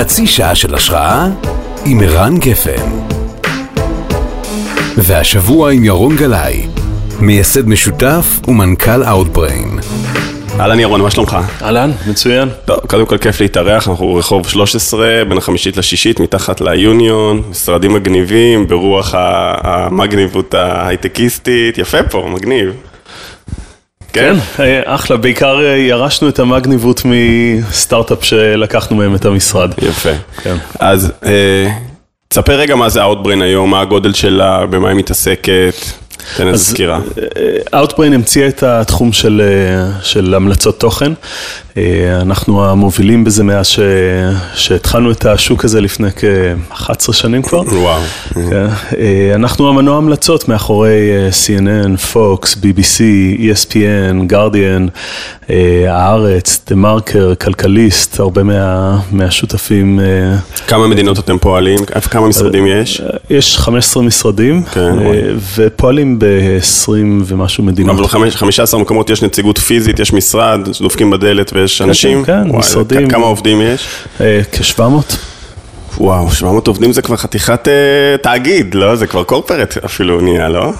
חצי שעה של השראה עם ערן גפן. והשבוע עם ירון גלאי, מייסד משותף ומנכ"ל Outbrain. אהלן ירון, מה שלומך? אהלן, מצוין. טוב, קודם כל כיף להתארח, אנחנו רחוב 13, בין החמישית לשישית, מתחת ליוניון, משרדים מגניבים, ברוח המגניבות ההייטקיסטית, יפה פה, מגניב. כן, אה, אחלה, בעיקר אה, ירשנו את המגניבות מסטארט-אפ שלקחנו מהם את המשרד. יפה. כן. אז אה, תספר רגע מה זה Outbrain היום, מה הגודל שלה, במה היא מתעסקת. תן איזה סקירה. Outbrain המציאה את התחום של, של המלצות תוכן. אנחנו המובילים בזה מאז ש... שהתחלנו את השוק הזה לפני כ-11 שנים כבר. וואו. כן. אנחנו המנוע המלצות מאחורי CNN, Fox, BBC, ESPN, Guardian, הארץ, דה מרקר, כלכליסט, הרבה מה, מהשותפים. כמה מדינות אתם פועלים? כמה משרדים יש? יש 15 משרדים, כן, ופועלים ב-20 ומשהו מדינות. אבל 15 מקומות יש נציגות פיזית, יש משרד, דופקים בדלת ויש אנשים? כן, וואי, משרדים. כמה עובדים יש? כ-700. וואו, 700 עובדים זה כבר חתיכת uh, תאגיד, לא? זה כבר קורפרט אפילו נהיה, לא?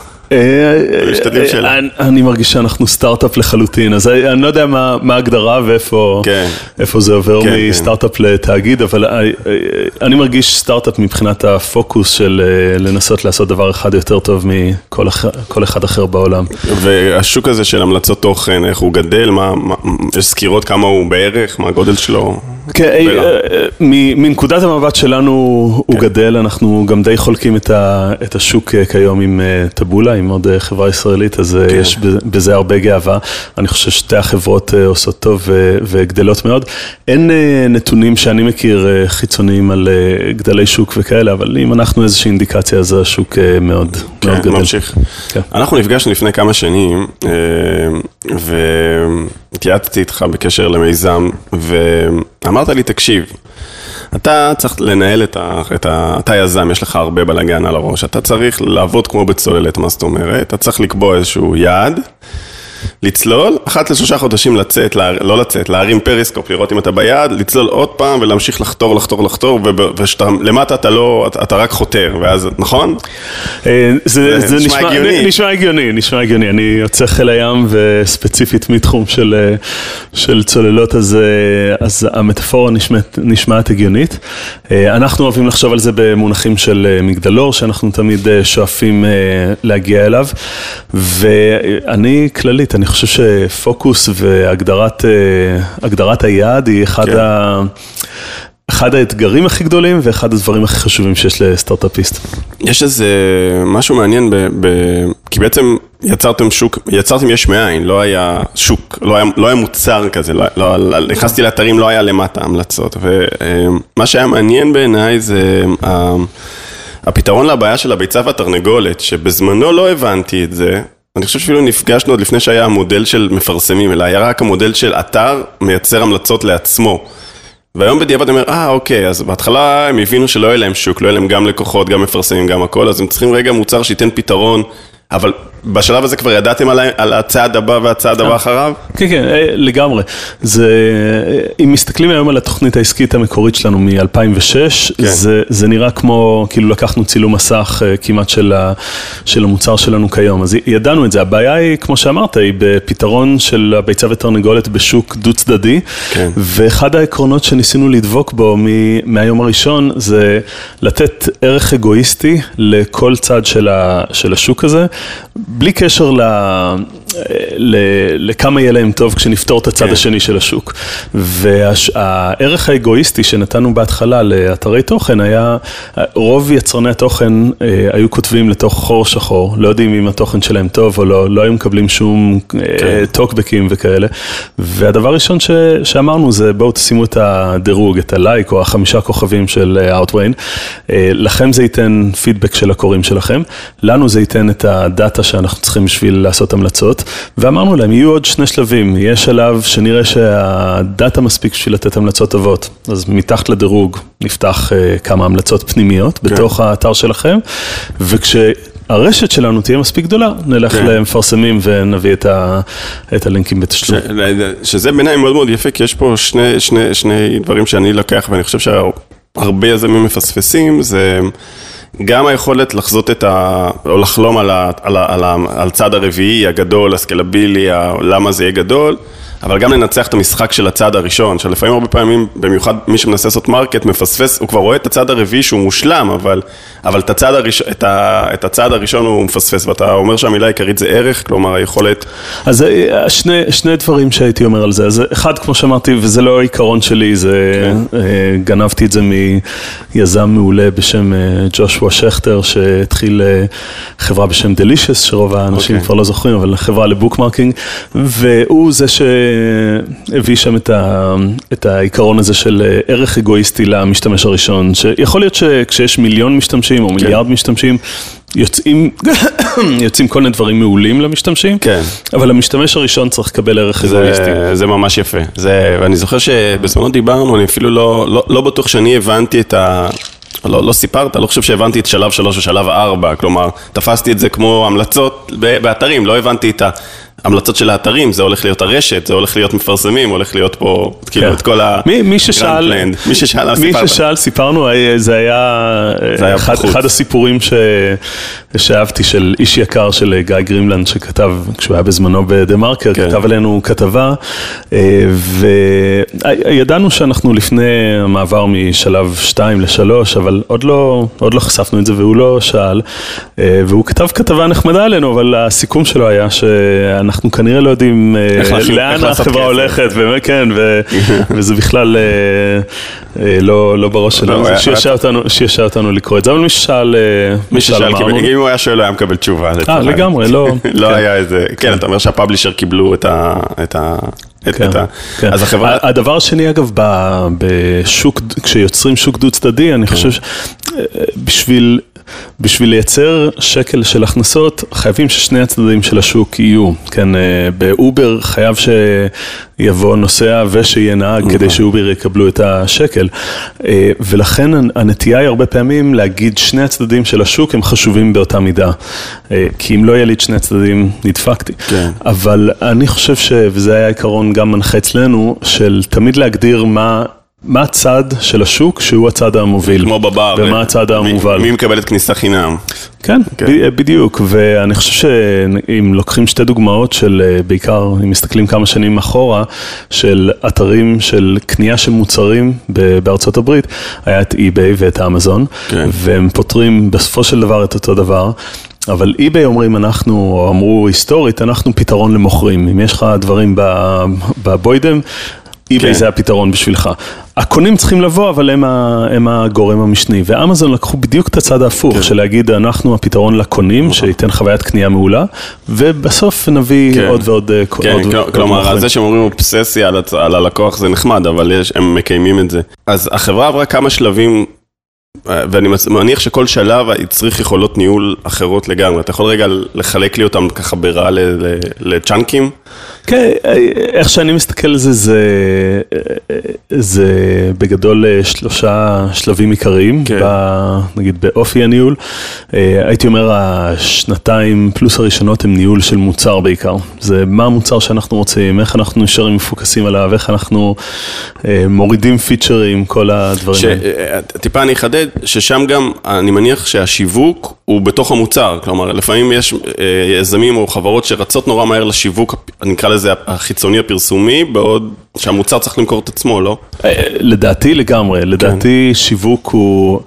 משתדלים שלא. אני מרגיש שאנחנו סטארט-אפ לחלוטין, אז אני לא יודע מה ההגדרה ואיפה כן. זה עובר כן, מסטארט-אפ לתאגיד, אבל אני מרגיש סטארט-אפ מבחינת הפוקוס של לנסות לעשות דבר אחד יותר טוב מכל אחד אחר בעולם. והשוק הזה של המלצות תוכן, איך הוא גדל, יש סקירות כמה הוא בערך, מה הגודל שלו? כן, מנקודת המבט שלנו הוא גדל, אנחנו גם די חולקים את השוק כיום עם טבולה, עם עוד חברה ישראלית, אז יש בזה הרבה גאווה. אני חושב ששתי החברות עושות טוב וגדלות מאוד. אין נתונים שאני מכיר חיצוניים על גדלי שוק וכאלה, אבל אם אנחנו איזושהי אינדיקציה, אז השוק מאוד גדל. כן, ממשיך. אנחנו נפגשנו לפני כמה שנים, והתייעצתי איתך בקשר למיזם, ואמרת לי, תקשיב, אתה צריך לנהל את ה... את ה... אתה יזם, יש לך הרבה בלאגן על הראש, אתה צריך לעבוד כמו בצוללת, מה זאת אומרת? אתה צריך לקבוע איזשהו יעד, לצלול, אחת לשלושה חודשים לצאת, לא לצאת, להרים פריסקופ, לראות אם אתה ביעד, לצלול עוד פעם ולהמשיך לחתור, לחתור, לחתור, ולמטה אתה לא, אתה רק חותר, ואז, נכון? זה נשמע הגיוני, נשמע הגיוני. אני יוצא חיל הים וספציפית מתחום של צוללות, אז המטאפורה נשמעת הגיונית. אנחנו אוהבים לחשוב על זה במונחים של מגדלור, שאנחנו תמיד שואפים להגיע אליו, ואני כללית, אני חושב שפוקוס והגדרת היעד היא אחד, כן. ה... אחד האתגרים הכי גדולים ואחד הדברים הכי חשובים שיש לסטארט-אפיסט. יש איזה משהו מעניין, ב... ב... כי בעצם יצרתם שוק, יצרתם יש מאין, לא היה שוק, לא היה, לא היה מוצר כזה, לא, לא, נכנסתי לאתרים, לא היה למטה המלצות, ומה שהיה מעניין בעיניי זה הפתרון לבעיה של הביצה והתרנגולת, שבזמנו לא הבנתי את זה. אני חושב שאפילו נפגשנו עוד לפני שהיה המודל של מפרסמים, אלא היה רק המודל של אתר מייצר המלצות לעצמו. והיום בדיעבד אני אומר, אה אוקיי, אז בהתחלה הם הבינו שלא יהיה להם שוק, לא יהיה להם גם לקוחות, גם מפרסמים, גם הכל, אז הם צריכים רגע מוצר שייתן פתרון, אבל בשלב הזה כבר ידעתם על, על הצעד הבא והצעד הבא אחריו? כן, כן, לגמרי. זה, אם מסתכלים היום על התוכנית העסקית המקורית שלנו מ-2006, כן. זה, זה נראה כמו, כאילו לקחנו צילום מסך כמעט של, ה, של המוצר שלנו כיום, אז ידענו את זה. הבעיה היא, כמו שאמרת, היא בפתרון של הביצה ותרנגולת בשוק דו צדדי, כן. ואחד העקרונות שניסינו לדבוק בו מ, מהיום הראשון, זה לתת ערך אגואיסטי לכל צד של, ה, של השוק הזה. בלי קשר ל... לכמה יהיה להם טוב כשנפתור את הצד כן. השני של השוק. והערך האגואיסטי שנתנו בהתחלה לאתרי תוכן היה, רוב יצרני התוכן היו כותבים לתוך חור שחור, לא יודעים אם התוכן שלהם טוב או לא, לא היו מקבלים שום כן. טוקבקים וכאלה. והדבר הראשון ש... שאמרנו זה בואו תשימו את הדירוג, את הלייק או החמישה כוכבים של Outbrain, לכם זה ייתן פידבק של הקוראים שלכם, לנו זה ייתן את הדאטה שאנחנו צריכים בשביל לעשות המלצות, ואמרנו להם, יהיו עוד שני שלבים, יהיה שלב שנראה שהדאטה מספיק בשביל לתת המלצות טובות, אז מתחת לדירוג נפתח uh, כמה המלצות פנימיות כן. בתוך האתר שלכם, וכש... הרשת שלנו תהיה מספיק גדולה, נלך כן. למפרסמים ונביא את, ה, את הלינקים בתשלום. ש, שזה בעיניי מאוד מאוד יפה, כי יש פה שני, שני, שני דברים שאני לוקח, ואני חושב הרבה יזמים מפספסים, זה גם היכולת לחזות את ה... או לחלום על, ה... על, ה... על, ה... על הצעד הרביעי, הגדול, הסקיילבילי, ה... למה זה יהיה גדול. אבל גם לנצח את המשחק של הצעד הראשון, שלפעמים הרבה פעמים, במיוחד מי שמנסה לעשות market, מפספס, הוא כבר רואה את הצעד הרביעי שהוא מושלם, אבל, אבל את, הצעד הראש, את, ה, את הצעד הראשון הוא מפספס, ואתה אומר שהמילה העיקרית זה ערך, כלומר היכולת... אז אה, שני, שני דברים שהייתי אומר על זה, אז אחד, כמו שאמרתי, וזה לא העיקרון שלי, זה, כן. אה, גנבתי את זה מיזם מעולה בשם אה, ג'ושוע שכטר, שהתחיל חברה בשם Delicious, שרוב האנשים okay. אוקיי. כבר לא זוכרים, אבל חברה לבוקמרקינג, והוא זה ש... הביא שם את, ה, את העיקרון הזה של אה, ערך אגואיסטי למשתמש הראשון, שיכול להיות שכשיש מיליון משתמשים או כן. מיליארד כן. משתמשים, יוצאים, יוצאים כל מיני דברים מעולים למשתמשים, כן. אבל המשתמש הראשון צריך לקבל ערך זה, אגואיסטי. זה ממש יפה. זה, ואני זוכר שבזמנו דיברנו, אני אפילו לא, לא, לא בטוח שאני הבנתי את ה... לא, לא סיפרת, לא חושב שהבנתי את שלב שלוש ושלב ארבע, כלומר, תפסתי את זה כמו המלצות באתרים, לא הבנתי את ה... המלצות של האתרים, זה הולך להיות הרשת, זה הולך להיות מפרסמים, הולך להיות פה, כאילו, כן. את כל ה... מי, מי ששאל, מי ששאל, מי ששאל, סיפרנו, אה, זה היה, זה היה אחד, אחד הסיפורים ש, שאהבתי של איש יקר של אה, גיא גרימלנד, שכתב, כשהוא היה בזמנו בדה מרקר, כן. כתב עלינו כתבה, אה, וידענו שאנחנו לפני המעבר משלב 2 ל-3, אבל עוד לא, עוד לא חשפנו את זה והוא לא שאל, והוא כתב כתבה נחמדה עלינו, אבל הסיכום שלו היה ש... אנחנו כנראה לא יודעים אה, לאן החברה הולכת, כן, וזה בכלל אה, אה, לא, לא בראש שלנו, לא, שישע אותנו לקרוא את זה, אבל מי ששאל, מי ששאל, אם הוא היה שואל, הוא היה מקבל תשובה. אה, לגמרי, לא. לא כן. היה איזה, כן, אתה אומר שהפאבלישר קיבלו את ה... כן, כן. אז החברה... הדבר השני אגב, בשוק, כשיוצרים שוק דו צדדי, אני חושב שבשביל בשביל לייצר שקל של הכנסות, חייבים ששני הצדדים של השוק יהיו. כן, אה, באובר חייב שיבוא נוסע ושיהיה נהג כדי נכון. שאובר יקבלו את השקל. אה, ולכן הנטייה היא הרבה פעמים להגיד שני הצדדים של השוק הם חשובים באותה מידה. אה, כי אם לא יהיה לי את שני הצדדים, נדפקתי. כן. אבל אני חושב ש... וזה היה עיקרון גם מנחה אצלנו, של תמיד להגדיר מה... מה הצד של השוק שהוא הצד המוביל. כמו בבר. ומה הצד המובל. מי מקבל את כניסה חינם. כן, כן. בדיוק, ואני חושב שאם לוקחים שתי דוגמאות של, אה, בעיקר אם מסתכלים כמה שנים אחורה, של אתרים של קנייה של מוצרים בארצות הברית, היה את eBay ואת אמזון, כן. והם פותרים בסופו של דבר את אותו דבר. אבל eBay אומרים אנחנו, או אמרו היסטורית, אנחנו פתרון למוכרים. אם יש לך דברים בבוידם, eBay כן. זה הפתרון בשבילך. הקונים צריכים לבוא, אבל הם, ה, הם הגורם המשני. ואמזון לקחו בדיוק את הצד ההפוך, כן. של להגיד, אנחנו הפתרון לקונים, נכון. שייתן חוויית קנייה מעולה, ובסוף נביא כן. עוד ועוד... אה, כן, עוד, כל, עוד כלומר, על זה שהם אומרים אובססיה על, על הלקוח זה נחמד, אבל יש, הם מקיימים את זה. אז החברה עברה כמה שלבים ואני מניח שכל שלב צריך יכולות ניהול אחרות לגמרי. אתה יכול רגע לחלק לי אותם ככה ברע לצ'אנקים? כן, איך שאני מסתכל על זה, זה, זה בגדול שלושה שלבים עיקריים, כן. ב, נגיד באופי הניהול. הייתי אומר, השנתיים פלוס הראשונות הם ניהול של מוצר בעיקר. זה מה המוצר שאנחנו רוצים, איך אנחנו נשארים מפוקסים עליו, איך אנחנו מורידים פיצ'רים, כל הדברים האלה. טיפה אני אחדד. ששם גם, אני מניח שהשיווק הוא בתוך המוצר, כלומר, לפעמים יש אה, יזמים או חברות שרצות נורא מהר לשיווק, נקרא לזה החיצוני הפרסומי, בעוד שהמוצר צריך למכור את עצמו, לא? אה, לדעתי לגמרי, לדעתי כן. שיווק הוא...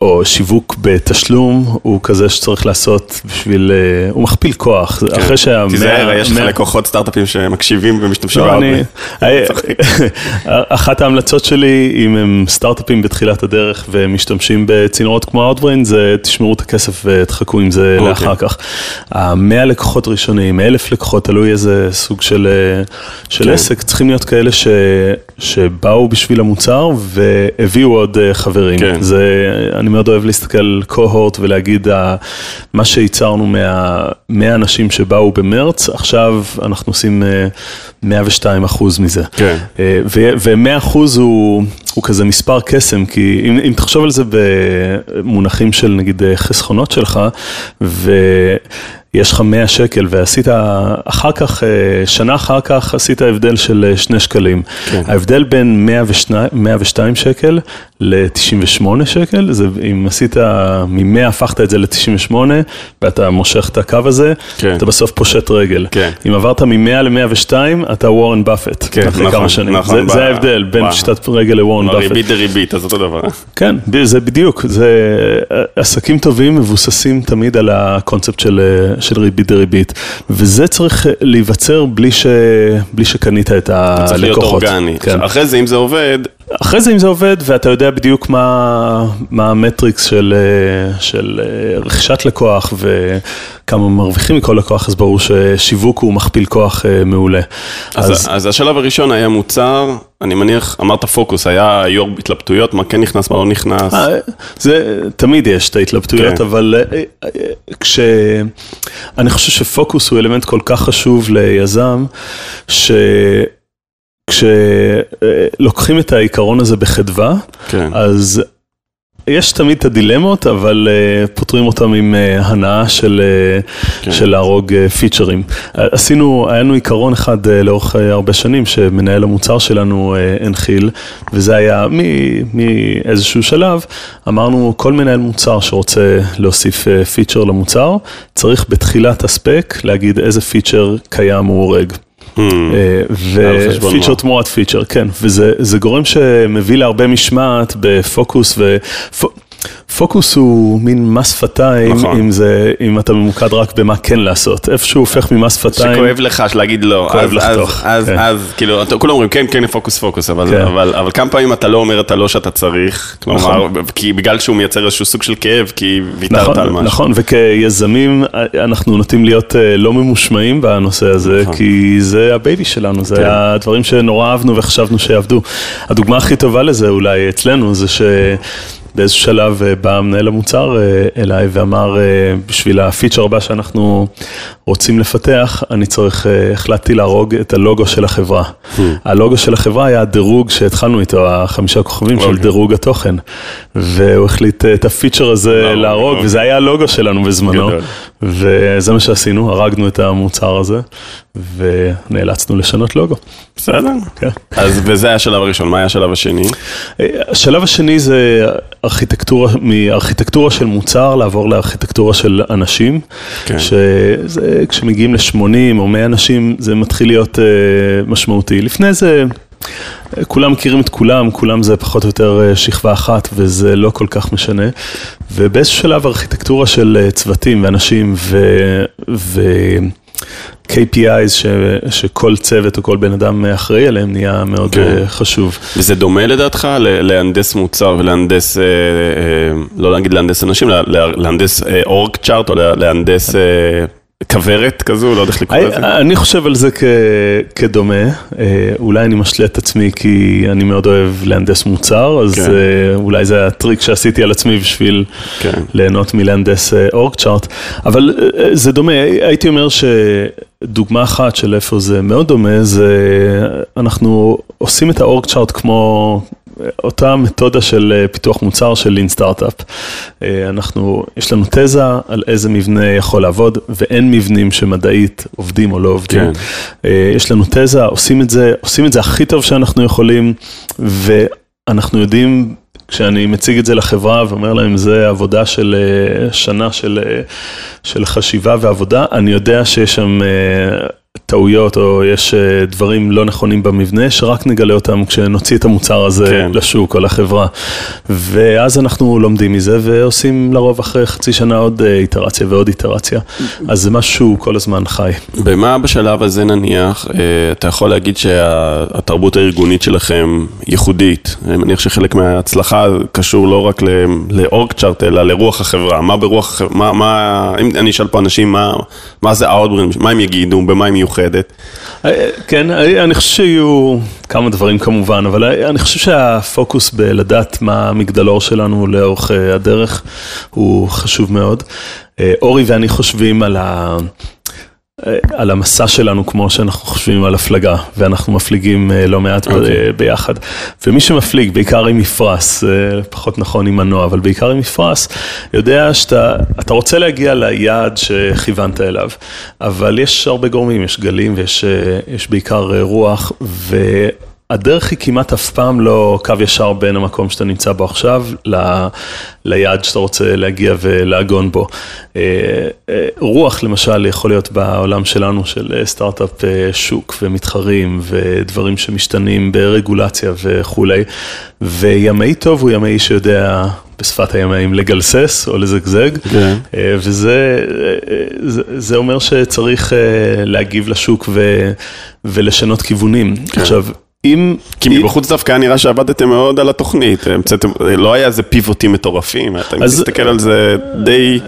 או שיווק בתשלום, הוא כזה שצריך לעשות בשביל, אה, הוא מכפיל כוח, כן. אחרי שה... תיזהר, יש לך לקוחות סטארט-אפים שמקשיבים ומשתמשים לא, אני... אחת ההמלצות שלי, אם הם סטארט-אפים בתחילת הדרך ומשתמשים בצינורות כמו Outbrain, זה תשמרו את הכסף ותחכו עם זה אוקיי. לאחר כך. המאה לקוחות ראשונים, אלף לקוחות, תלוי איזה סוג של, אה, של כן. עסק, צריכים להיות כאלה ש, שבאו בשביל המוצר והביאו עוד אה, חברים. כן. זה... אני מאוד אוהב להסתכל קוהורט ולהגיד, מה שייצרנו מה... 100 אנשים שבאו במרץ, עכשיו אנחנו עושים אה, 102 אחוז מזה. כן. אה, ו-100 אחוז הוא, הוא כזה מספר קסם, כי אם, אם תחשוב על זה במונחים של נגיד אה, חסכונות שלך, ויש לך 100 שקל ועשית אחר כך, אה, שנה אחר כך עשית הבדל של אה, שני שקלים. כן. ההבדל בין 102, 102 שקל ל-98 שקל, זה אם עשית, מ-100 הפכת את זה ל-98 ואתה מושך את הקו הזה, כן. אתה בסוף פושט רגל. כן. אם עברת מ-100 ל-102, אתה וורן באפט, כן, אחרי נכון, כמה שנים. נכון, זה, ב- זה ההבדל בין. פשיטת רגל לוורן באפט. ריבית דריבית, אז אותו דבר. כן, זה בדיוק, זה עסקים טובים מבוססים תמיד על הקונספט של, של ריבית דריבית, וזה צריך להיווצר בלי, ש, בלי שקנית את הלקוחות. צריך להיות אורגני. כן. אחרי זה, אם זה עובד, אחרי זה אם זה עובד ואתה יודע בדיוק מה, מה המטריקס של, אה, של אה, רכישת לקוח וכמה מרוויחים מכל לקוח, אז ברור ששיווק הוא מכפיל כוח אה, מעולה. אז, אז, אז השלב הראשון היה מוצר, אני מניח, אמרת פוקוס, היה יו"ר התלבטויות, מה כן נכנס, מה לא נכנס. זה, תמיד יש את ההתלבטויות, כן. אבל כש... אני חושב שפוקוס הוא אלמנט כל כך חשוב ליזם, ש... כשלוקחים את העיקרון הזה בחדווה, כן. אז יש תמיד את הדילמות, אבל uh, פותרים אותם עם uh, הנאה של, uh, כן. של להרוג פיצ'רים. עשינו, היה לנו עיקרון אחד לאורך הרבה שנים, שמנהל המוצר שלנו הנחיל, וזה היה מאיזשהו שלב, אמרנו, כל מנהל מוצר שרוצה להוסיף פיצ'ר למוצר, צריך בתחילת ה spec להגיד איזה פיצ'ר קיים הוא הורג. אה, חשבון ופיצ'ר? תמורת פיצ'ר, כן, וזה זה גורם שמביא להרבה משמעת בפוקוס, ופוקוס הוא מין מס שפתיים, נכון. אם, זה, אם אתה ממוקד רק במה כן לעשות, איפשהו הופך ממס שפתיים. שכואב לך להגיד לא, כואב אז, לחתוך, אז, אז, כן. אז כאילו, אתה- כולם אומרים כן, כן, פוקוס, פוקוס, אבל, כן. אבל, אבל כמה פעמים אתה לא אומר את הלא שאתה צריך, כלומר, נכון. כי בגלל שהוא מייצר איזשהו סוג של כאב, כי ויתרת נכון, על משהו. נכון, וכיזמים אנחנו נוטים להיות אה, לא ממושמעים בנושא הזה, נכון. כי זה ה baby שלנו, זה כן. הדברים שנורא אהבנו וחשבנו שיעבדו. הדוגמה הכי טובה לזה אולי אצלנו זה שבאיזשהו שלב אה, בא מנהל המוצר אה, אליי ואמר, אה, בשביל הפיצ'ר הבא שאנחנו רוצים לפתח, אני צריך, החלטתי להרוג את הלוגו של החברה. Hmm. הלוגו של החברה היה הדירוג שהתחלנו איתו, החמישה כוכבים של אוקיי. דירוג התוכן. והוא החליט את הפיצ'ר הזה להרוג. וזה היה הלוגו שלנו בזמנו, גדול. וזה מה שעשינו, הרגנו את המוצר הזה, ונאלצנו לשנות לוגו. בסדר. כן. אז, וזה היה השלב הראשון, מה היה השלב השני? השלב השני זה ארכיטקטורה, מארכיטקטורה של מוצר לעבור לארכיטקטורה של אנשים, כן. שזה, כשמגיעים ל-80 או 100 אנשים זה מתחיל להיות אה, משמעותי. לפני זה... אה, כולם מכירים את כולם, כולם זה פחות או יותר אה, שכבה אחת וזה לא כל כך משנה. ובאיזשהו שלב ארכיטקטורה של אה, צוותים ואנשים ו... ו... KPIs ש, שכל צוות או כל בן אדם אחראי עליהם נהיה מאוד כן. אה, חשוב. וזה דומה לדעתך להנדס מוצר ולהנדס, אה, אה, לא להגיד להנדס אנשים, לה- לה- להנדס אורג צ'ארט או לה- להנדס אה, כוורת כזו, לא יודע איך לקרוא לזה. אני חושב על זה כדומה, אה, אולי אני משלה את עצמי כי אני מאוד אוהב להנדס מוצר, אז כן. אה, אולי זה הטריק שעשיתי על עצמי בשביל כן. ליהנות מלהנדס אורג צ'ארט, אבל אה, זה דומה, הייתי אומר שדוגמה אחת של איפה זה מאוד דומה, זה אנחנו עושים את האורג צ'ארט כמו... אותה מתודה של אה, פיתוח מוצר של לין סטארט-אפ. אה, אנחנו, יש לנו תזה על איזה מבנה יכול לעבוד, ואין מבנים שמדעית עובדים או לא עובדים. כן. אה, יש לנו תזה, עושים את זה, עושים את זה הכי טוב שאנחנו יכולים, ואנחנו יודעים, כשאני מציג את זה לחברה ואומר להם, זה עבודה של שנה של, של חשיבה ועבודה, אני יודע שיש שם... טעויות או יש אה, דברים לא נכונים במבנה, שרק נגלה אותם כשנוציא את המוצר הזה כן. לשוק או לחברה. ואז אנחנו לומדים מזה ועושים לרוב אחרי חצי שנה עוד אה, איטרציה ועוד איטרציה. אז זה משהו כל הזמן חי. במה בשלב הזה נניח, אה, אתה יכול להגיד שהתרבות הארגונית שלכם ייחודית? אני מניח שחלק מההצלחה קשור לא רק לאורג צ'ארט, אלא לרוח החברה. מה ברוח החברה, מה, מה, אם אני אשאל פה אנשים, מה, מה זה Outbrain, מה הם יגידו, במה הם יהיו מיוחדת. אה, כן, אה, אני חושב שיהיו כמה דברים כמובן, אבל אני חושב שהפוקוס בלדעת מה המגדלור שלנו לאורך הדרך הוא חשוב מאוד. אורי ואני חושבים על ה... על המסע שלנו כמו שאנחנו חושבים על הפלגה, ואנחנו מפליגים לא מעט. אוקיי. ביחד. ומי שמפליג, בעיקר עם מפרש, פחות נכון עם מנוע, אבל בעיקר עם מפרש, יודע שאתה רוצה להגיע ליעד שכיוונת אליו, אבל יש הרבה גורמים, יש גלים ויש בעיקר רוח, ו... הדרך היא כמעט אף פעם לא קו ישר בין המקום שאתה נמצא בו עכשיו ל, ליעד שאתה רוצה להגיע ולעגון בו. אה, אה, רוח למשל יכול להיות בעולם שלנו של סטארט-אפ אה, שוק ומתחרים ודברים שמשתנים ברגולציה וכולי, וימאי טוב הוא ימאי שיודע בשפת הימאים לגלסס או לזגזג, okay. כן. וזה זה, זה אומר שצריך להגיב לשוק ו, ולשנות כיוונים. Okay. כן. עכשיו, אם... כי מבחוץ דווקא היה נראה שעבדתם מאוד על התוכנית, המצאתם, לא היה איזה פיבוטים מטורפים, אתה מסתכל על זה די...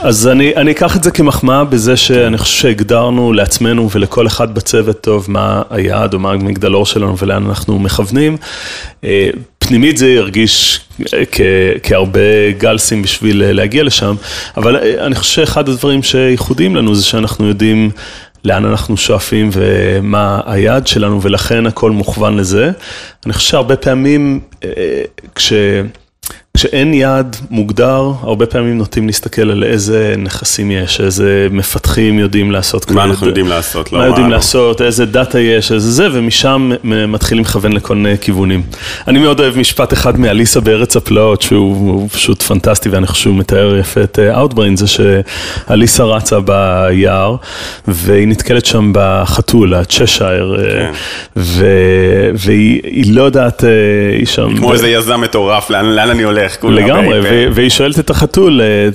אז אני, אני אקח את זה כמחמאה בזה שאני חושב שהגדרנו לעצמנו ולכל אחד בצוות טוב מה היעד או מה המגדלור שלנו ולאן אנחנו מכוונים. אה, פנימית זה ירגיש אה, כהרבה גלסים בשביל אה, להגיע לשם, אבל אני חושב שאחד הדברים שייחודיים לנו זה שאנחנו יודעים... לאן אנחנו שואפים ומה היעד שלנו, ולכן הכל מוכוון לזה. אני חושב שהרבה פעמים אה, כש... כשאין יעד מוגדר, הרבה פעמים נוטים להסתכל על איזה נכסים יש, איזה מפתחים יודעים לעשות. מה אנחנו יודעים לעשות, לא מה יודעים לעשות, איזה דאטה יש, איזה זה, ומשם מתחילים לכוון לכל מיני כיוונים. אני מאוד אוהב משפט אחד מאליסה בארץ הפלאות, שהוא פשוט פנטסטי, ואני חושב שהוא מתאר יפה את אה, Outbrain, זה שאליסה רצה ביער, והיא נתקלת שם בחתול, הצ'שייר, אה, כן. והיא לא יודעת, אה, היא שם... כמו איזה יזם מטורף, לאן אני הולך? הולך כולה. לגמרי, והיא שואלת את החתול, אה,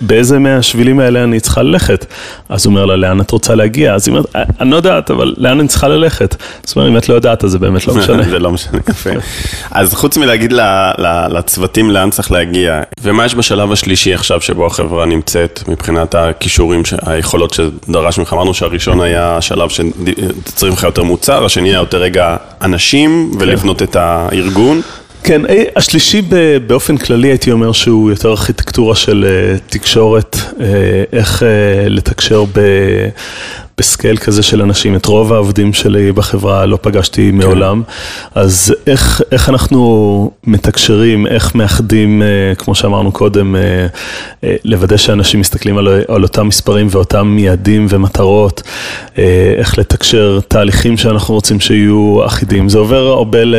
באיזה מהשבילים האלה אני צריכה ללכת? אז הוא אומר לה, לאן את רוצה להגיע? אז היא אומרת, אה, אני לא יודעת, אבל לאן אני צריכה ללכת? זאת אומרת, אם את לא יודעת, אז זה באמת לא משנה. זה לא משנה, יפה. אז חוץ מלהגיד לצוותים לאן צריך להגיע, ומה יש בשלב השלישי עכשיו שבו החברה נמצאת, מבחינת הכישורים, היכולות שדרש ממך? אמרנו שהראשון היה השלב שצריך לך יותר מוצר, השני היה יותר רגע אנשים ולבנות כן. את הארגון. כן, אה, השלישי באופן כללי הייתי אומר שהוא יותר ארכיטקטורה של אה, תקשורת, אה, איך לתקשר בסקייל כזה של אנשים, את רוב העובדים שלי בחברה לא פגשתי כן. מעולם, אז איך, איך אנחנו מתקשרים, איך מאחדים, כמו שאמרנו קודם, לוודא שאנשים מסתכלים על, על אותם מספרים ואותם יעדים ומטרות, איך לתקשר תהליכים שאנחנו רוצים שיהיו אחידים, זה עובר הרבה ל,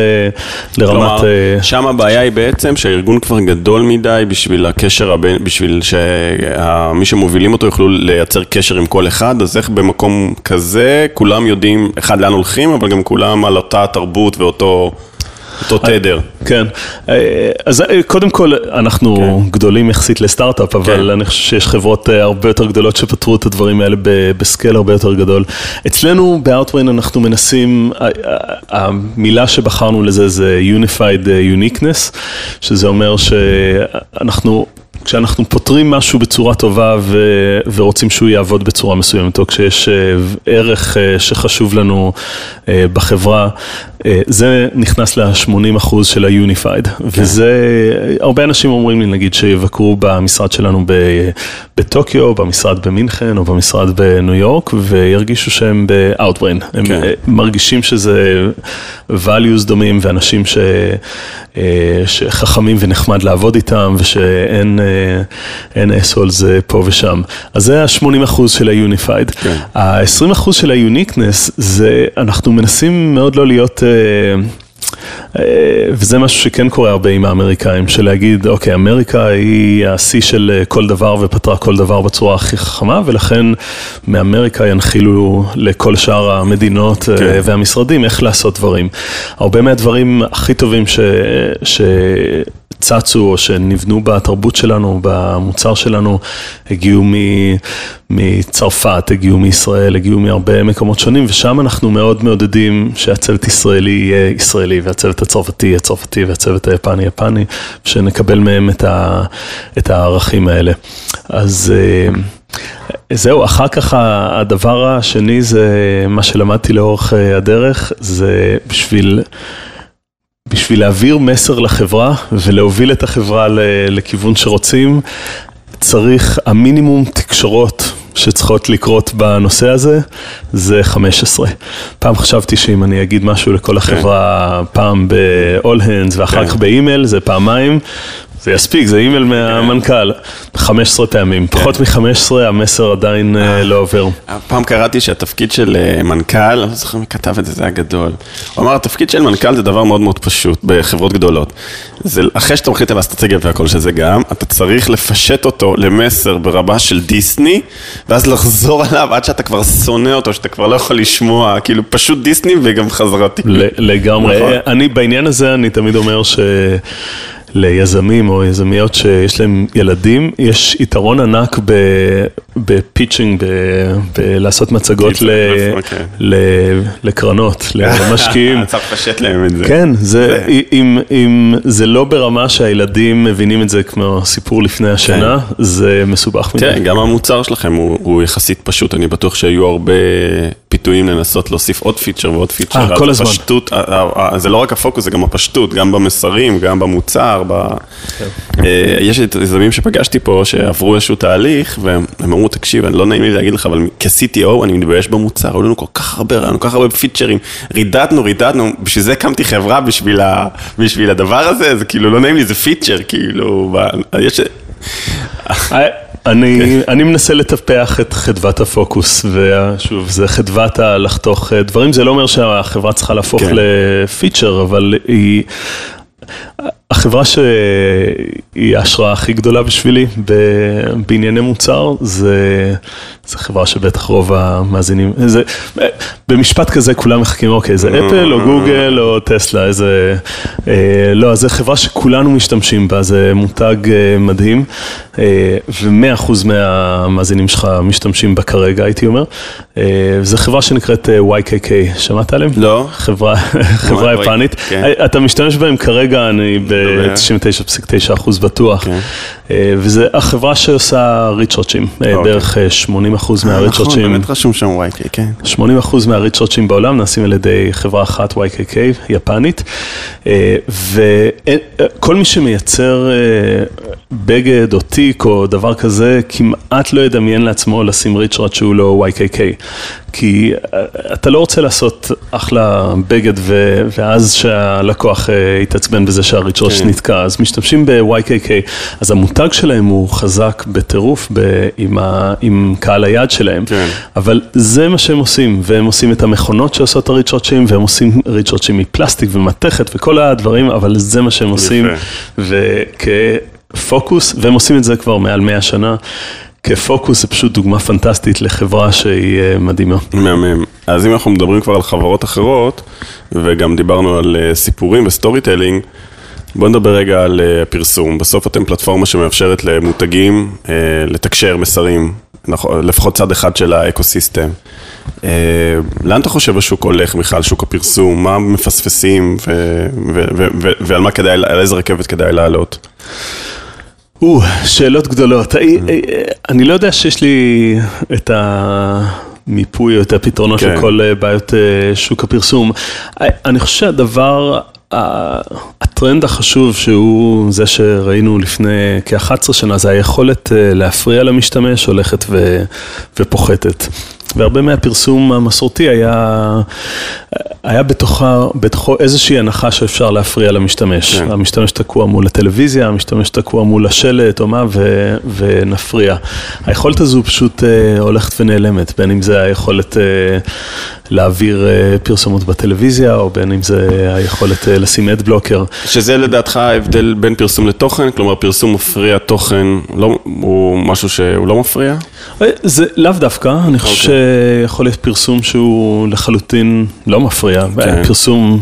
לרמת... כלומר, שם הבעיה היא בעצם שהארגון כבר גדול מדי בשביל הקשר, הבין, בשביל שמי שמובילים אותו יוכלו לייצר קשר עם כל אחד, אז איך במקום כזה כולם יודעים, אחד לאן הולכים, אבל גם כולם על אותה תרבות ואותו... אותו תדר. כן, אז קודם כל אנחנו כן. גדולים יחסית לסטארט-אפ, אבל כן. אני חושב שיש חברות אה, הרבה יותר גדולות שפתרו את הדברים האלה בסקייל הרבה יותר גדול. אצלנו ב-Outbrain אנחנו מנסים, המילה שבחרנו לזה זה Unified Uniqueness, שזה אומר שאנחנו... כשאנחנו פותרים משהו בצורה טובה ו, ורוצים שהוא יעבוד בצורה מסוימת, או כשיש אה, ערך אה, שחשוב לנו בחברה, אה, זה נכנס ל-80% של ה-Unified, כן. וזה, הרבה אנשים אומרים לי, נגיד, שיבקרו במשרד שלנו בטוקיו, במשרד במינכן או במשרד בניו יורק, וירגישו שהם ב-Outbrain. הם כן. מרגישים שזה values דומים ואנשים ש, אה, שחכמים ונחמד לעבוד איתם, ושאין אסולס פה ושם. אז זה ה-80% של ה-Unified. כן. ה-20% של ה-Uniqueness זה, אנחנו מנסים מאוד לא להיות... אה, וזה משהו שכן קורה הרבה עם האמריקאים, של להגיד, אוקיי, אמריקה היא השיא של אה, כל דבר ופתרה כל דבר בצורה הכי חכמה, ולכן מאמריקה ינחילו לכל שאר המדינות אה, כן. והמשרדים איך לעשות דברים. הרבה מהדברים הכי טובים ש... ש... צצו או שנבנו בתרבות שלנו, במוצר שלנו, הגיעו מצרפת, הגיעו מישראל, הגיעו מהרבה מקומות שונים, ושם אנחנו מאוד מעודדים שהצוות ישראלי יהיה ישראלי, והצוות הצרפתי יהיה צרפתי, והצוות היפני יפני, שנקבל מהם את, ה, את הערכים האלה. אז... אה, זהו, אחר כך הדבר השני זה מה שלמדתי לאורך אה, הדרך, זה בשביל, בשביל להעביר מסר לחברה ולהוביל את החברה לכיוון שרוצים, צריך המינימום תקשורות שצריכות לקרות בנושא הזה, זה 15. פעם חשבתי שאם אני אגיד משהו לכל החברה, פעם ב-all hands ואחר כך באימייל, זה פעמיים, זה יספיק, זה אימייל מהמנכ"ל, 15 פעמים, פחות מ-15 המסר עדיין אה, לא עובר. פעם קראתי שהתפקיד של אה, מנכ"ל, אני לא זוכר מי כתב את זה, זה היה גדול. הוא אמר, התפקיד של מנכ"ל זה דבר מאוד מאוד פשוט בחברות גדולות. זה אחרי שאתה מחליט על האסטרטגיה והכל, שזה גם, אתה צריך לפשט אותו למסר ברמה של דיסני, ואז לחזור עליו עד שאתה כבר שונא אותו, שאתה כבר לא יכול לשמוע, כאילו פשוט דיסני וגם חזרתי. לגמרי, נכון. אני בעניין הזה, אני תמיד אומר ש... ליזמים או יזמיות שיש להם ילדים, יש יתרון ענק בפיצ'ינג, בלעשות מצגות אוקיי. לקרנות, למשקיעים. צריך לפשט להם את זה. כן, אם זה לא ברמה שהילדים מבינים את זה כמו סיפור לפני השינה, כן. זה מסובך מדי. כן, גם המוצר שלכם הוא יחסית פשוט, אני בטוח שהיו הרבה פיתויים לנסות להוסיף עוד פיצ'ר ועוד פיצ'ר. אה, כל הזמן. זה לא רק הפוקוס, זה גם הפשטות, גם במסרים, גם במוצר. כן. אה, יש יזמים שפגשתי פה שעברו איזשהו תהליך, והם אמרו, תקשיב, אני לא נעים לי להגיד לך, אבל כ-CTO אני מתבייש במוצר, היו לנו כל כך הרבה, היו לנו כל כך הרבה פיצ'רים, רידדנו, רידדנו, בשביל זה הקמתי חברה בשביל הדבר הזה, זה כאילו לא נעים לי, זה פיצ'ר, כאילו, יש... אה, אני, כן. אני מנסה לטפח את חדוות הפוקוס, ושוב, זה חדוות הלחתוך דברים, זה לא אומר שהחברה צריכה להפוך כן. לפיצ'ר, אבל היא... החברה שהיא ההשראה הכי גדולה בשבילי בענייני מוצר, זה, זה חברה שבטח רוב המאזינים, זה, במשפט כזה כולם מחכים, אוקיי, זה אפל או גוגל או טסלה, איזה, אה, לא, זה חברה שכולנו משתמשים בה, זה מותג אה, מדהים, אה, ומאה אחוז מהמאזינים שלך משתמשים בה כרגע, הייתי אומר. אה, זו חברה שנקראת אה, YKK, שמעת עליהם? לא. חברה, חברה יפנית. כן. אתה משתמש בהם כרגע, אני ב-99.9% בטוח. כן. וזו החברה שעושה ריצ'רצ'ים, אוקיי. בערך 80% מהריצ'רצ'ים. נכון, באמת רשום שם YKK, כן. 80% מהריצ'רצ'ים בעולם נעשים על ידי חברה אחת, YKK, יפנית. וכל מי שמייצר בגד או תיק או דבר כזה, כמעט לא ידמיין לעצמו לשים ריצ'רד שהוא לא YKK. כי אה, אתה לא רוצה לעשות אחלה בגד ו- ואז שהלקוח אה, יתעצבן בזה שהריצ'רד כן. נתקע, אז משתמשים ב-YKK. אז המותג שלהם הוא חזק בטירוף ב- עם, ה- עם קהל היעד שלהם. כן. אבל זה מה שהם עושים, והם עושים את המכונות שעושות את הריצ'רצ'ים, והם עושים ריצ'רצ'ים מפלסטיק ומתכת וכל הדברים, אבל זה מה שהם עושים. וכ... פוקוס, והם עושים את זה כבר מעל 100 שנה. כפוקוס זה פשוט דוגמה פנטסטית לחברה שהיא אה, מדהימה. מהמם. אז אם אנחנו מדברים כבר על חברות אחרות, וגם דיברנו על אה, סיפורים ו storytelling, בואו נדבר רגע על אה, הפרסום. בסוף אתם פלטפורמה שמאפשרת למותגים לתקשר מסרים, נכון, לפחות צד אחד של האקוסיסטם. לאן אתה חושב השוק הולך, מיכל, שוק הפרסום? מה מפספסים ועל מה כדאי, על איזה רכבת כדאי לעלות? או, שאלות גדולות. אה, אה, אני לא יודע שיש לי את המיפוי או את הפתרונות כן. כל אה, בעיות שוק הפרסום. אני חושב שהדבר, הטרנד החשוב שהוא זה שראינו לפני כ-11 שנה, זה היכולת להפריע למשתמש הולכת ופוחתת. והרבה מהפרסום המסורתי היה, היה בתוכה, בתוכו איזושהי הנחה שאפשר להפריע למשתמש. כן. המשתמש תקוע מול הטלוויזיה, המשתמש תקוע מול השלט או מה, ו, ונפריע. היכולת הזו פשוט אה, הולכת ונעלמת, בין אם זה היכולת אה, להעביר אה, פרסומות בטלוויזיה, או בין אם זה היכולת אה, לשים אד בלוקר. שזה לדעתך ההבדל בין פרסום לתוכן? כלומר, פרסום מפריע תוכן, לא, הוא משהו שהוא לא מפריע? אה, זה לאו דווקא, אני חושב okay. שיכול להיות פרסום שהוא לחלוטין לא מפריע. כן. פרסום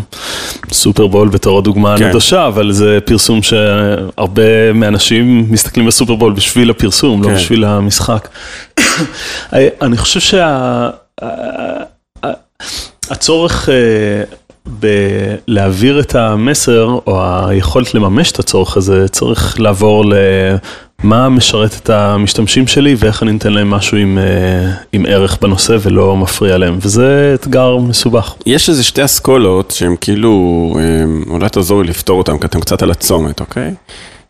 סופרבול בתור הדוגמה. כן. הנדושה, אבל זה פרסום שהרבה מהאנשים מסתכלים בסופרבול בשביל הפרסום. לא כן. בשביל המשחק. אני חושב שה... הצורך, בלהעביר את המסר, או היכולת לממש את הצורך הזה, צריך לעבור למה משרת את המשתמשים שלי ואיך אני נותן להם משהו עם, אה, עם ערך בנושא ולא מפריע להם, וזה אתגר מסובך. יש איזה שתי אסכולות שהן כאילו, אה, אולי תעזור לי לפתור אותן, כי אתם קצת על הצומת, אוקיי?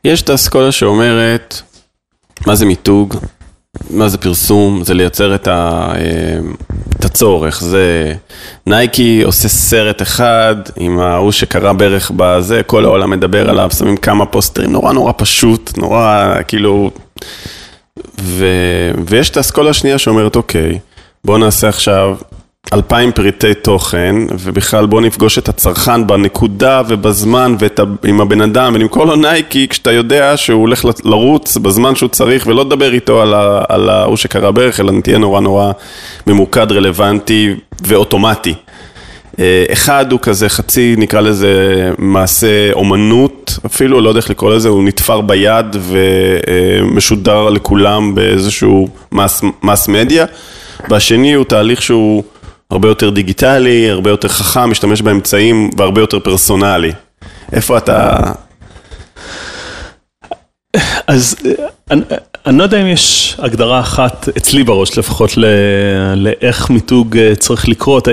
יש את האסכולה שאומרת, מה זה מיתוג? מה זה פרסום? זה לייצר את, ה, אה, את הצורך. זה נייקי עושה סרט אחד עם ההוא שקרא ברך בזה, כל העולם מדבר עליו, שמים כמה פוסטרים, נורא נורא פשוט, נורא כאילו... ו, ויש את האסכולה השנייה שאומרת, אוקיי, בואו נעשה עכשיו אלפיים פריטי תוכן, ובכלל בוא נפגוש את הצרכן בנקודה ובזמן ועם הבן אדם ונמכור לו נייקי כשאתה יודע שהוא הולך לרוץ בזמן שהוא צריך ולא לדבר איתו על ההוא שקרה בערך, אלא תהיה נורא נורא ממוקד, רלוונטי ואוטומטי. אה, אחד הוא כזה חצי, נקרא לזה מעשה אומנות, אפילו, לא יודע איך לקרוא לזה, הוא נתפר ביד ומשודר לכולם באיזשהו מס, מס מדיה, והשני הוא תהליך שהוא... הרבה יותר דיגיטלי, הרבה יותר חכם, משתמש באמצעים והרבה יותר פרסונלי. איפה אתה... אז אני, אני לא יודע אם יש הגדרה אחת, אצלי בראש לפחות, לאיך מיתוג אה, צריך לקרות.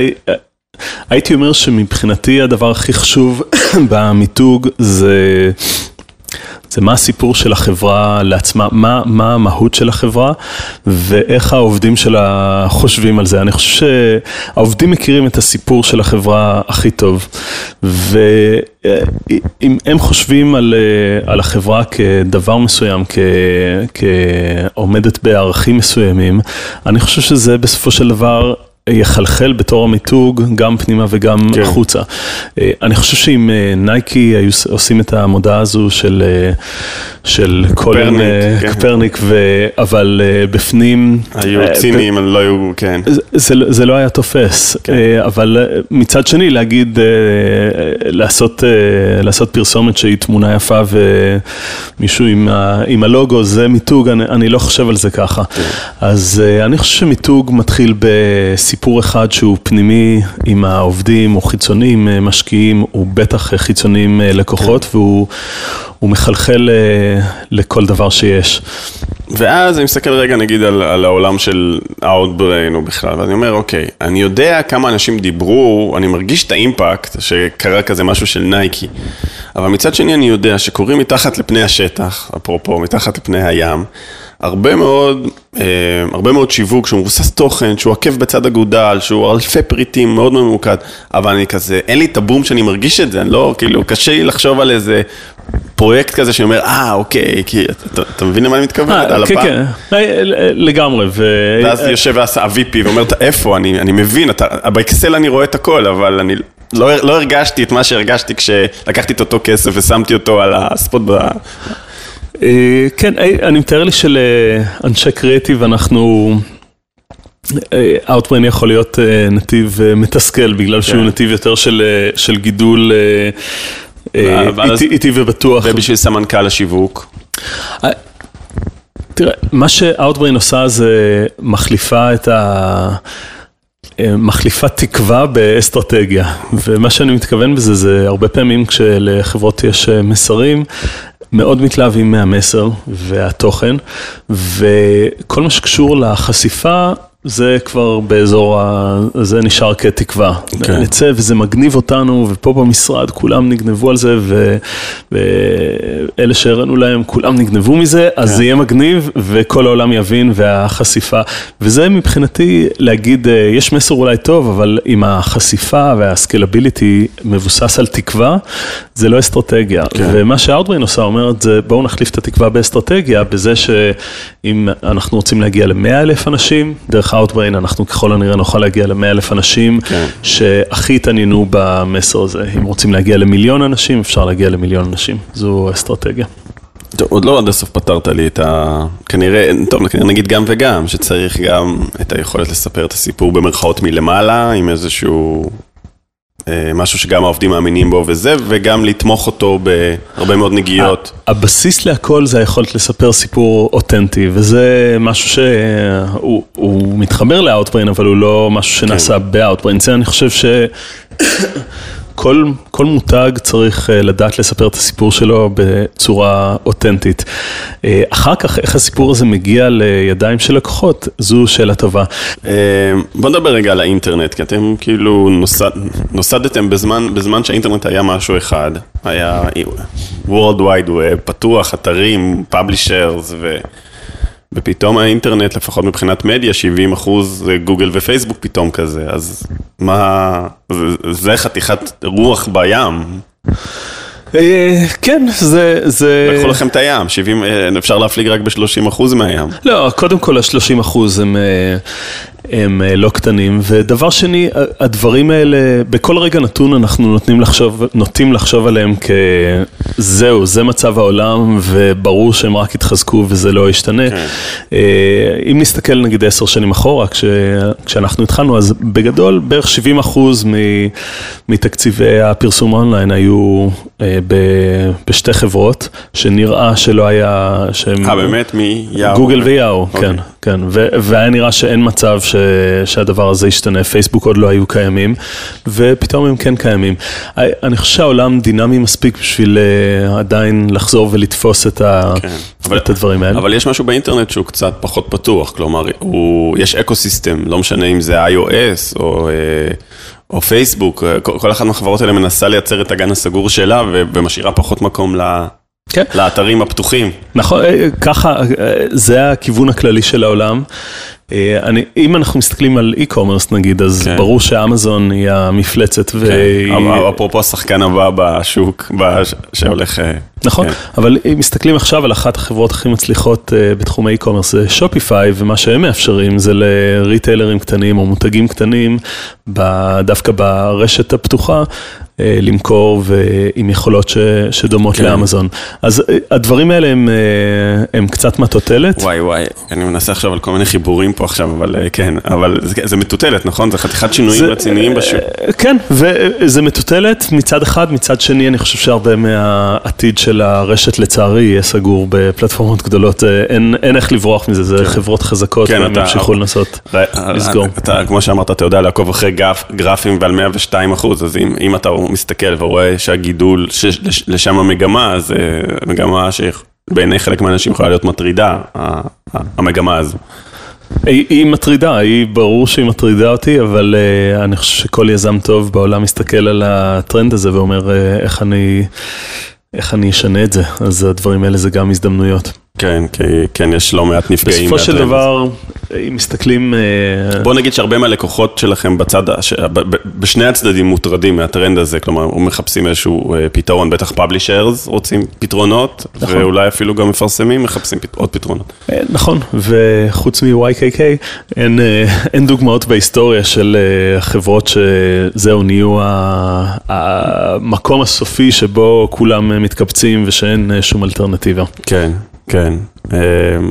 הייתי אומר שמבחינתי הדבר הכי חשוב במיתוג זה זה מה הסיפור של החברה לעצמה, מה, מה המהות של החברה ואיך העובדים שלה חושבים על זה. אני חושב שהעובדים מכירים את הסיפור של החברה הכי טוב ואם הם חושבים על, על החברה כדבר מסוים, כ, כעומדת בערכים מסוימים, אני חושב שזה בסופו של דבר יחלחל בתור המיתוג גם פנימה וגם כן. החוצה. אה, אני חושב שאם אה, נייקי היו עושים את המודעה הזו של, אה, של קולן כן. קפרניק, ו, אבל בפנים... היו ציניים, לא היו, כן. זה, זה, זה לא היה תופס, כן. אבל מצד שני להגיד, לעשות, לעשות פרסומת שהיא תמונה יפה ומישהו עם, ה, עם הלוגו, זה מיתוג, אני, אני לא חושב על זה ככה. כן. אז אני חושב שמיתוג מתחיל בסיפור. סיפור אחד שהוא פנימי עם העובדים או חיצונים אה, משקיעים, הוא בטח חיצוני עם אה, לקוחות כן. והוא מחלחל אה, לכל דבר שיש. ואז אני מסתכל רגע נגיד על, על העולם של Outbrain או בכלל, ואני אומר, אוקיי, אני יודע כמה אנשים דיברו, אני מרגיש את האימפקט שקרה כזה משהו של נייקי, אבל מצד שני אני יודע שקוראים מתחת לפני השטח, אפרופו, מתחת לפני הים, הרבה מאוד, אה, הרבה מאוד שיווק שהוא מבוסס תוכן, שהוא עקב בצד אגודל, שהוא אלפי פריטים, מאוד ממוקד, אבל אני כזה, אין לי את הבום שאני מרגיש את זה, אני לא, כאילו, קשה לי לחשוב על איזה פרויקט כזה שאומר, אה, אוקיי, כי, אתה, אתה מבין למה אני מתכוון? אה, כן? כן, לגמרי. ו... ואז יושב ה-VP ואומר, איפה, אני, אני מבין, אתה, באקסל אני רואה את הכל, אבל אני לא, לא הרגשתי את מה שהרגשתי כשלקחתי את אותו כסף ושמתי אותו על הספוט ב... אה, כן, אה, אני מתאר לי שלאנשי קריאיטיב אנחנו... Outbrain יכול להיות נתיב מתסכל בגלל שהוא כן. נתיב יותר של גידול איטי ובטוח. ובשביל סמנכ"ל השיווק? תראה, מה ש-Outbrain עושה זה מחליפה את ה... מחליפה תקווה באסטרטגיה, ומה שאני מתכוון בזה זה הרבה פעמים כשלחברות יש מסרים, מאוד מתלהבים מהמסר והתוכן, וכל מה שקשור לחשיפה זה כבר באזור ה... זה נשאר כתקווה. Okay. כן. נצא וזה מגניב אותנו, ופה במשרד כולם נגנבו על זה, ו... ואלה שהראינו להם, כולם נגנבו מזה, אז. כן. זה יהיה מגניב, וכל העולם יבין, והחשיפה. וזה מבחינתי להגיד, אה, יש מסר אולי טוב, אבל אם החשיפה והסקלביליטי מבוסס על תקווה, זה לא אסטרטגיה. Okay. כן. ומה שאוטבריין עושה, אומרת, זה בואו נחליף את התקווה באסטרטגיה, בזה שאם אנחנו רוצים להגיע ל-100 אלף אנשים, דרך Outbrain, אנחנו ככל הנראה נוכל להגיע ל-100 אלף אנשים כן. שהכי התעניינו במסר הזה. אם רוצים להגיע למיליון אנשים, אפשר להגיע למיליון אנשים. זו אסטרטגיה. טוב, עוד לא עד הסוף פתרת לי את ה... כנראה, טוב, כנראה נגיד גם וגם, שצריך גם את היכולת לספר את הסיפור במרכאות מלמעלה, עם איזשהו משהו שגם העובדים מאמינים בו וזה, וגם לתמוך אותו בהרבה מאוד נגיעות. הבסיס להכל זה היכולת לספר סיפור אותנטי, וזה משהו שהוא מתחבר לאוטבריין, אבל הוא לא משהו שנעשה כן. באוטבריין. זה אני חושב ש... כל, כל מותג צריך אה, לדעת לספר את הסיפור שלו בצורה אותנטית. אה, אחר כך, איך הסיפור הזה מגיע לידיים של לקוחות, זו שאלה טובה. אה, בוא נדבר רגע על האינטרנט, כי אתם כאילו נוסד, נוסדתם בזמן, בזמן שהאינטרנט היה משהו אחד, היה World Wide Web, פתוח, אתרים, Publishers, ו... ופתאום האינטרנט, לפחות מבחינת מדיה, 70 אחוז זה גוגל ופייסבוק פתאום כזה, אז מה, זה, זה חתיכת רוח בים. אה, כן, זה... זה... לקחו לכם את הים, 70, אה, אפשר להפליג רק ב-30 אחוז מהים. לא, קודם כל ה-30 אחוז הם, אה, הם לא קטנים, ודבר שני, הדברים האלה, בכל רגע נתון אנחנו נותנים לחשוב, נוטים לחשוב עליהם כזהו, זה מצב העולם, וברור שהם רק יתחזקו וזה לא ישתנה. כן. אם נסתכל נגיד עשר שנים אחורה, כש, כשאנחנו התחלנו, אז בגדול בערך 70 אחוז מתקציבי הפרסום אונליין היו ב, בשתי חברות, שנראה שלא היה. אה, באמת? מיהו? גוגל ויהו, okay. כן, כן. ו, והיה נראה שאין מצב ש, שהדבר הזה ישתנה, פייסבוק עוד לא היו קיימים, ופתאום הם כן קיימים. אני חושב שהעולם דינמי מספיק בשביל uh, עדיין לחזור ולתפוס את, ה, כן. אבל, את הדברים האלה. אבל יש משהו באינטרנט שהוא קצת פחות פתוח, כלומר, הוא, יש אקו סיסטם, לא משנה אם זה iOS או... Uh, או פייסבוק, כל אחת מהחברות האלה מנסה לייצר את הגן הסגור שלה ומשאירה פחות מקום ל... כן. לאתרים הפתוחים. נכון, אה, ככה, אה, זה הכיוון הכללי של העולם. אה, אני, אם אנחנו מסתכלים על e-commerce נגיד, אז כן. ברור שאמזון היא המפלצת. כן. והיא... אפרופו השחקן הבא בשוק, שהולך... נכון, כן. אבל אם מסתכלים עכשיו על אחת החברות הכי מצליחות בתחום האי-קומרס, זה שופיפיי, ומה שהם מאפשרים זה לריטיילרים קטנים או מותגים קטנים, דווקא ברשת הפתוחה, למכור ועם יכולות ש, שדומות כן. לאמזון. אז אה, הדברים האלה הם, אה, הם קצת מטוטלת. וואי וואי, אני מנסה עכשיו על כל מיני חיבורים פה עכשיו, אבל כן, אבל זה, זה מטוטלת, נכון? זה חתיכת שינויים זה, רציניים בשוק. כן, וזה מטוטלת מצד אחד, מצד שני אני חושב שהרבה מהעתיד של הרשת לצערי יהיה סגור בפלטפורמות גדולות, אין, אין איך לברוח מזה, זה כן. חברות חזקות, כן, והם ימשיכו לנסות לסגור. אתה, כמו שאמרת, אתה יודע לעקוב אחרי גרפ, גרפים ועל 102 אחוז, אז אם, אם אתה מסתכל ורואה שהגידול, לשם המגמה, אז אה, מגמה שבעיני חלק מהאנשים יכולה להיות מטרידה, המגמה הזו. היא, היא מטרידה, היא ברור שהיא מטרידה אותי, אבל uh, אני חושב שכל יזם טוב בעולם מסתכל על הטרנד הזה ואומר uh, איך אני, איך אני אשנה את זה, אז הדברים האלה זה גם הזדמנויות. כן, כי כן, יש לא מעט נפגעים. בסופו של דבר, אם מסתכלים... אה, בוא נגיד שהרבה מהלקוחות שלכם בצד, בשני הצדדים מוטרדים מהטרנד הזה, כלומר, מחפשים איזשהו אה, פתרון, בטח פאבלישרס רוצים פתרונות, נכון. ואולי אפילו גם מפרסמים מחפשים עוד פתרונות. אה, נכון, וחוץ מ-YKK, אין, אין דוגמאות בהיסטוריה של חברות שזהו, נהיו המקום הסופי שבו כולם מתקבצים ושאין שום אלטרנטיבה. כן. כן, אה,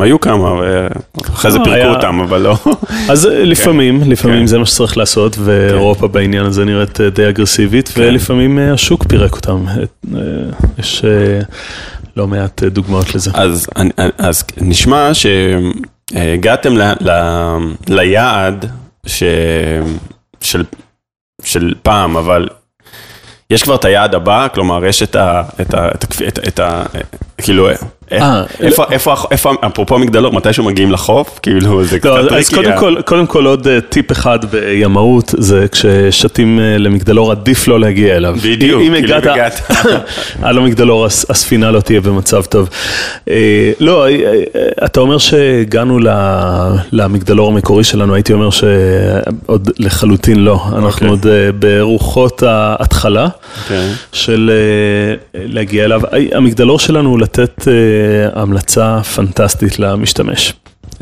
היו כמה, ואחרי זה אה, פירקו אותם, אבל לא. אז לפעמים, כן. לפעמים כן. זה מה שצריך לעשות, ואירופה בעניין הזה נראית אה, די אגרסיבית, כן. ולפעמים השוק פירק אותם. יש לא מעט דוגמאות לזה. אז נשמע שהגעתם ליעד של פעם, אבל יש כבר את היעד הבא, כלומר, יש את ה... את ה... את ה... כאילו, אה, איפה, איפה, איפה, אפרופו מגדלור, מתישהו מגיעים לחוף? כאילו, זה קצת טריקי. אז קודם כל, עוד אה, טיפ אחד בימאות, זה כששטים אה, למגדלור, עדיף לא להגיע אליו. בדיוק, אם הגעת על המגדלור, הספינה לא תהיה במצב טוב. לא, אתה אומר שהגענו למגדלור המקורי שלנו, הייתי אומר שעוד לחלוטין לא. אנחנו אוקיי. עוד ברוחות ההתחלה אוקיי. של להגיע אליו. המגדלור שלנו הוא לתת... המלצה פנטסטית למשתמש.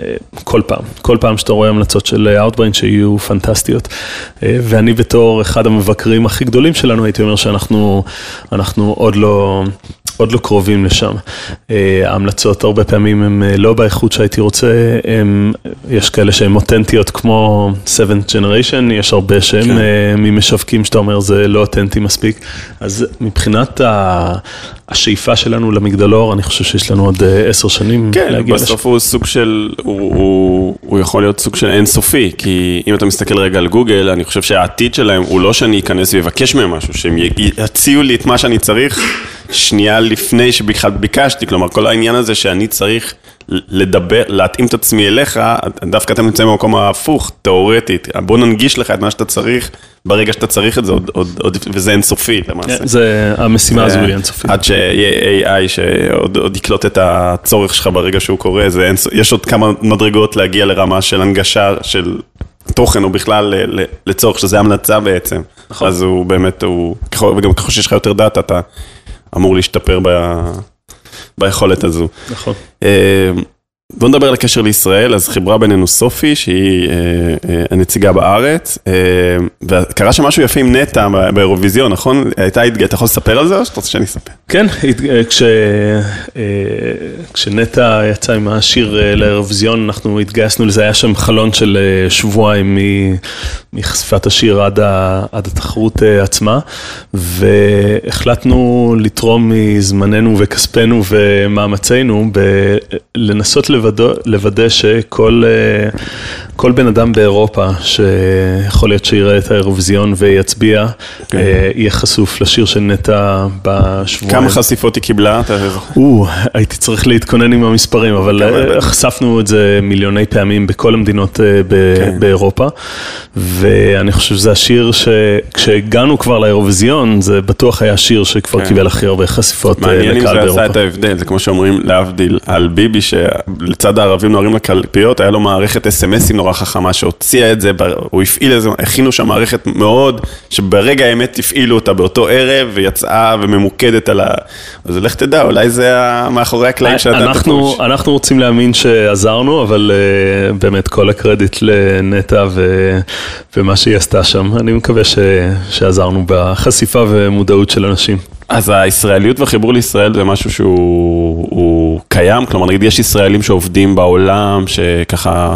אה, כל פעם, כל פעם שאתה רואה המלצות של Outbrain שיהיו פנטסטיות. אה, ואני בתור אחד המבקרים הכי גדולים שלנו, הייתי אומר שאנחנו עוד לא, עוד לא קרובים לשם. אה, ההמלצות הרבה פעמים הן אה, לא באיכות שהייתי רוצה, הם, יש כאלה שהן אותנטיות כמו 7th Generation, יש הרבה שהם כן. אה, ממשווקים שאתה אומר זה לא אותנטי מספיק, אז מבחינת ה... השאיפה שלנו למגדלור, אני חושב שיש לנו עוד עשר שנים כן, להגיע לשם. כן, בסוף הוא סוג של, הוא, הוא, הוא יכול להיות סוג של אינסופי, כי אם אתה מסתכל רגע על גוגל, אני חושב שהעתיד שלהם הוא לא שאני אכנס ואבקש מהם משהו, שהם יציעו לי את מה שאני צריך. שנייה לפני שבכלל ביקשתי, כלומר כל העניין הזה שאני צריך לדבר, להתאים את עצמי אליך, דווקא אתה נמצא במקום ההפוך, תיאורטית, בוא ננגיש לך את מה שאתה צריך ברגע שאתה צריך את זה, עוד, עוד, עוד, וזה אינסופי למעשה. זה, המשימה הזו היא אינסופית. עד שיהיה AI שעוד יקלוט את הצורך שלך ברגע שהוא קורה, זה אין, יש עוד כמה מדרגות להגיע לרמה של הנגשה של תוכן, או בכלל לצורך שזה המלצה בעצם. נכון. אז הוא באמת, הוא, וגם ככל שיש לך יותר דאטה, אתה... אמור להשתפר ב... ביכולת הזו. נכון. בוא נדבר על הקשר לישראל, אז חיברה בינינו סופי, שהיא אה, אה, הנציגה בארץ, אה, וקרה שם משהו יפה עם נטע באירוויזיון, נכון? הייתה, אתה יכול לספר על זה או שאתה רוצה שאני אספר? כן, אה, כש, אה, כשנטע יצא עם השיר אה, לאירוויזיון, אנחנו התגייסנו לזה, היה שם חלון של אה, שבועיים מחשיפת השיר עד, ה, עד התחרות אה, עצמה, והחלטנו לתרום מזמננו וכספנו ומאמצינו לנסות לוודא, לוודא שכל כל בן אדם באירופה שיכול להיות שיראה את האירוויזיון ויצביע, כן. יהיה חשוף לשיר של נטע בשבועיים. כמה חשיפות היא קיבלה? או, הייתי צריך להתכונן עם המספרים, אבל חשפנו את זה מיליוני פעמים בכל המדינות כן. באירופה, ואני חושב שזה השיר שכשהגענו כבר לאירוויזיון, זה בטוח היה שיר שכבר כן. קיבל הכי הרבה חשיפות לקהל באירופה. מעניין אם זה עשה את ההבדל, זה כמו שאומרים להבדיל על ביבי, שלצד הערבים נוהרים לקלפיות, היה לו מערכת אס.אם.אסים נורא חכמה שהוציאה את זה, הוא הפעיל איזה, הכינו שם מערכת מאוד, שברגע האמת הפעילו אותה באותו ערב, ויצאה וממוקדת על ה... אז לך תדע, אולי זה מאחורי הקלעים שאתה... אנחנו, אנחנו רוצים להאמין שעזרנו, אבל uh, באמת כל הקרדיט לנטע ו... ומה שהיא עשתה שם. אני מקווה ש... שעזרנו בחשיפה ומודעות של אנשים. אז הישראליות והחיבור לישראל זה משהו שהוא קיים? כלומר, נגיד יש ישראלים שעובדים בעולם, שככה...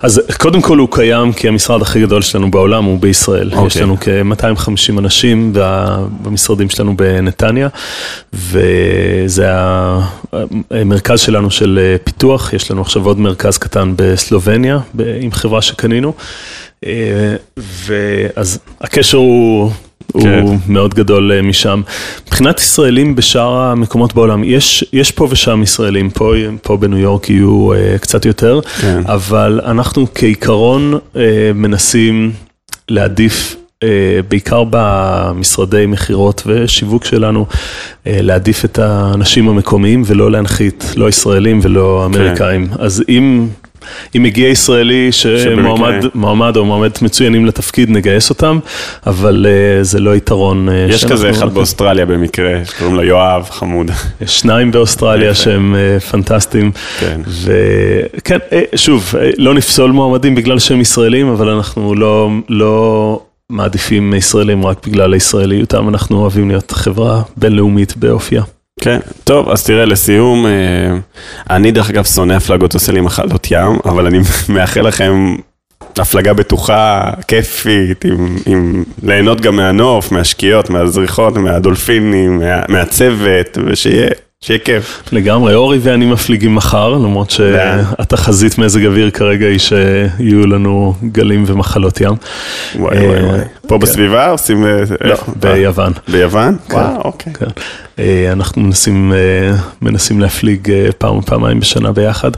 אז קודם כל הוא קיים כי המשרד הכי גדול שלנו בעולם הוא בישראל. Okay. יש אוקיי. לנו כ-250 אנשים במשרדים שלנו בנתניה, וזה המרכז שלנו של פיתוח, יש לנו עכשיו עוד מרכז קטן בסלובניה עם חברה שקנינו. אה, ואז הקשר הוא כן. הוא מאוד גדול אה, משם. מבחינת ישראלים בשאר המקומות בעולם, יש, יש פה ושם ישראלים, פה, פה בניו יורק יהיו uh, קצת יותר, כן. אבל אנחנו כעיקרון uh, מנסים להעדיף Uh, בעיקר במשרדי מכירות ושיווק שלנו, uh, להעדיף את האנשים המקומיים ולא להנחית, לא ישראלים ולא כן. אמריקאים. כן. אז אם אם מגיע ישראלי שמועמד או מועמדת מצוינים לתפקיד, נגייס אותם, אבל uh, זה לא יתרון. Uh, יש כזה אחד באוסטרליה במקרה, שקוראים לו יואב, חמוד. יש שניים באוסטרליה שהם uh, פנטסטיים. כן. וכן, שוב, לא נפסול מועמדים בגלל שהם ישראלים, אבל אנחנו לא... לא מעדיפים ישראלים רק בגלל הישראליותם, אנחנו אוהבים להיות חברה בינלאומית באופייה. כן, טוב, אז תראה, לסיום, אה, אני דרך אגב שונא הפלגות, עושה לי מחלות ים, אבל אני מאחל לכם הפלגה בטוחה, כיפית, עם, עם ליהנות גם מהנוף, מהשקיעות, מהזריחות, מהדולפינים, מה, מהצוות, ושיהיה שיהיה כיף. לגמרי, אורי ואני מפליגים מחר, למרות שהתחזית מזג אוויר כרגע היא שיהיו לנו גלים ומחלות ים. וואי וואי וואי. פה כן. בסביבה עושים... אה, לא, ביוון. ביוון? כן. וואו, אוקיי. כן. אה, אנחנו מנסים, אה, מנסים להפליג פעם או פעמיים בשנה ביחד.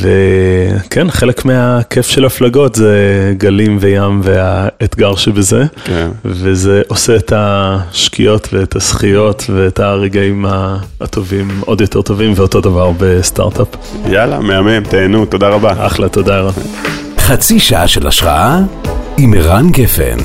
וכן, חלק מהכיף של הפלגות זה גלים וים והאתגר שבזה. כן. וזה עושה את השקיעות ואת הזכיות ואת הרגעים הטובים עוד יותר טובים, ואותו דבר בסטארט-אפ. יאללה, מהמם, תהנו, תודה רבה. אחלה, תודה רבה. חצי שעה של השראה עם ערן גפן.